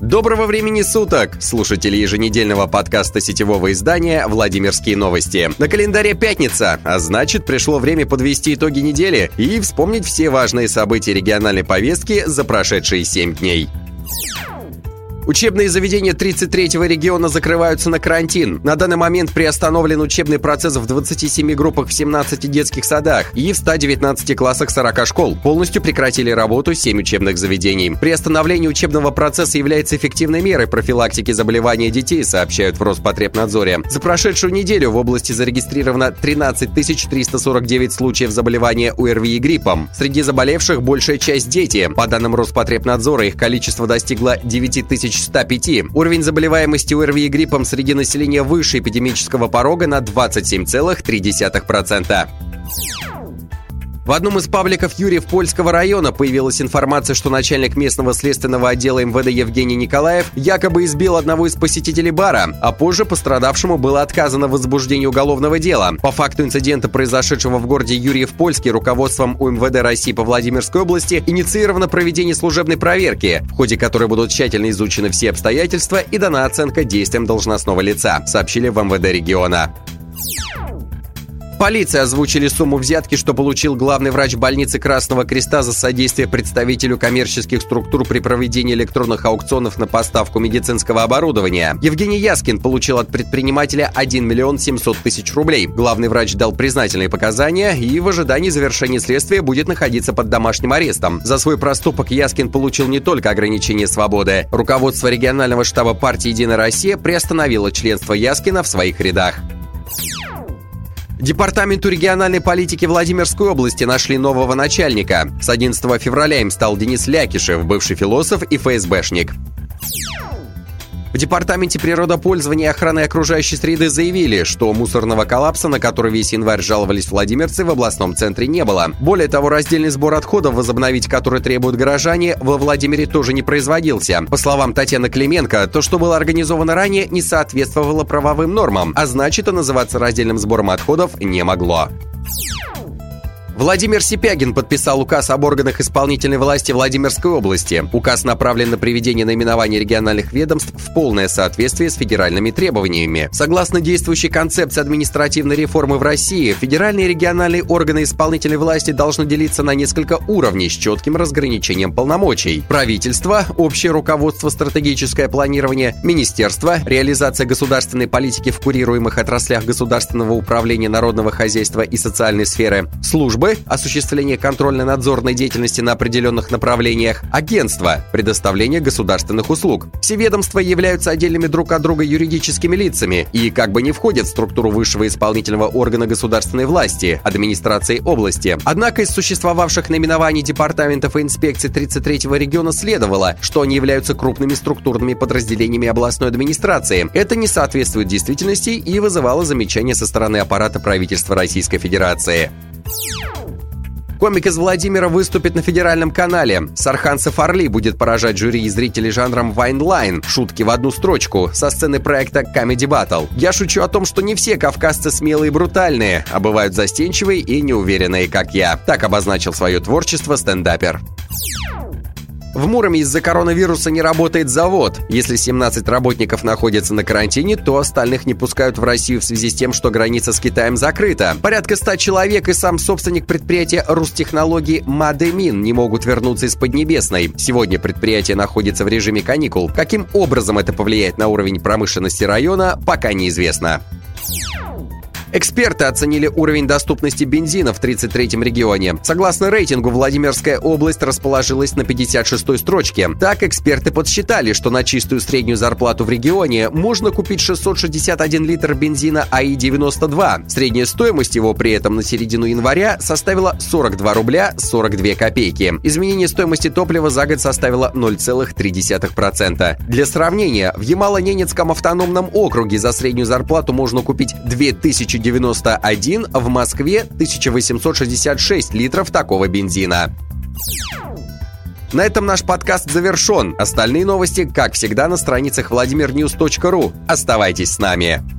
Доброго времени суток, слушатели еженедельного подкаста сетевого издания «Владимирские новости». На календаре пятница, а значит, пришло время подвести итоги недели и вспомнить все важные события региональной повестки за прошедшие 7 дней. Учебные заведения 33-го региона закрываются на карантин. На данный момент приостановлен учебный процесс в 27 группах в 17 детских садах и в 119 классах 40 школ. Полностью прекратили работу 7 учебных заведений. Приостановление учебного процесса является эффективной мерой профилактики заболевания детей, сообщают в Роспотребнадзоре. За прошедшую неделю в области зарегистрировано 13 349 случаев заболевания УРВИ и гриппом. Среди заболевших большая часть дети. По данным Роспотребнадзора, их количество достигло 9 тысяч 105. Уровень заболеваемости ОРВИ и гриппом среди населения выше эпидемического порога на 27,3%. В одном из пабликов Юрьев Польского района появилась информация, что начальник местного следственного отдела МВД Евгений Николаев якобы избил одного из посетителей бара, а позже пострадавшему было отказано в возбуждении уголовного дела. По факту инцидента, произошедшего в городе Юрьев Польский, руководством УМВД России по Владимирской области инициировано проведение служебной проверки, в ходе которой будут тщательно изучены все обстоятельства и дана оценка действиям должностного лица, сообщили в МВД региона. Полиция озвучили сумму взятки, что получил главный врач больницы Красного Креста за содействие представителю коммерческих структур при проведении электронных аукционов на поставку медицинского оборудования. Евгений Яскин получил от предпринимателя 1 миллион 700 тысяч рублей. Главный врач дал признательные показания и в ожидании завершения следствия будет находиться под домашним арестом. За свой проступок Яскин получил не только ограничение свободы. Руководство регионального штаба партии «Единая Россия» приостановило членство Яскина в своих рядах. Департаменту региональной политики Владимирской области нашли нового начальника. С 11 февраля им стал Денис Лякишев, бывший философ и ФСБшник. В Департаменте природопользования и охраны окружающей среды заявили, что мусорного коллапса, на который весь январь жаловались владимирцы, в областном центре не было. Более того, раздельный сбор отходов, возобновить который требуют горожане, во Владимире тоже не производился. По словам Татьяны Клименко, то, что было организовано ранее, не соответствовало правовым нормам, а значит, и называться раздельным сбором отходов не могло. Владимир Сипягин подписал указ об органах исполнительной власти Владимирской области. Указ направлен на приведение наименований региональных ведомств в полное соответствие с федеральными требованиями. Согласно действующей концепции административной реформы в России, федеральные и региональные органы исполнительной власти должны делиться на несколько уровней с четким разграничением полномочий. Правительство, общее руководство, стратегическое планирование, министерство, реализация государственной политики в курируемых отраслях государственного управления народного хозяйства и социальной сферы, службы, Осуществление контрольно-надзорной деятельности на определенных направлениях. Агентство. Предоставление государственных услуг. Все ведомства являются отдельными друг от друга юридическими лицами и как бы не входят в структуру высшего исполнительного органа государственной власти, администрации области. Однако из существовавших наименований департаментов и инспекций 33-го региона следовало, что они являются крупными структурными подразделениями областной администрации. Это не соответствует действительности и вызывало замечания со стороны аппарата правительства Российской Федерации. Комик из Владимира выступит на федеральном канале. Сархан Сафарли будет поражать жюри и зрителей жанром Вайнлайн, шутки в одну строчку, со сцены проекта Comedy Battle. Я шучу о том, что не все кавказцы смелые и брутальные, а бывают застенчивые и неуверенные, как я. Так обозначил свое творчество стендапер. В Муроме из-за коронавируса не работает завод. Если 17 работников находятся на карантине, то остальных не пускают в Россию в связи с тем, что граница с Китаем закрыта. Порядка 100 человек и сам собственник предприятия Рустехнологии Мадемин не могут вернуться из Поднебесной. Сегодня предприятие находится в режиме каникул. Каким образом это повлияет на уровень промышленности района, пока неизвестно. Эксперты оценили уровень доступности бензина в 33-м регионе. Согласно рейтингу, Владимирская область расположилась на 56-й строчке. Так, эксперты подсчитали, что на чистую среднюю зарплату в регионе можно купить 661 литр бензина АИ-92. Средняя стоимость его при этом на середину января составила 42 рубля 42 копейки. Изменение стоимости топлива за год составило 0,3%. Для сравнения, в Ямало-Ненецком автономном округе за среднюю зарплату можно купить 2000 1091, в Москве 1866 литров такого бензина. На этом наш подкаст завершен. Остальные новости, как всегда, на страницах vladimirnews.ru. Оставайтесь с нами.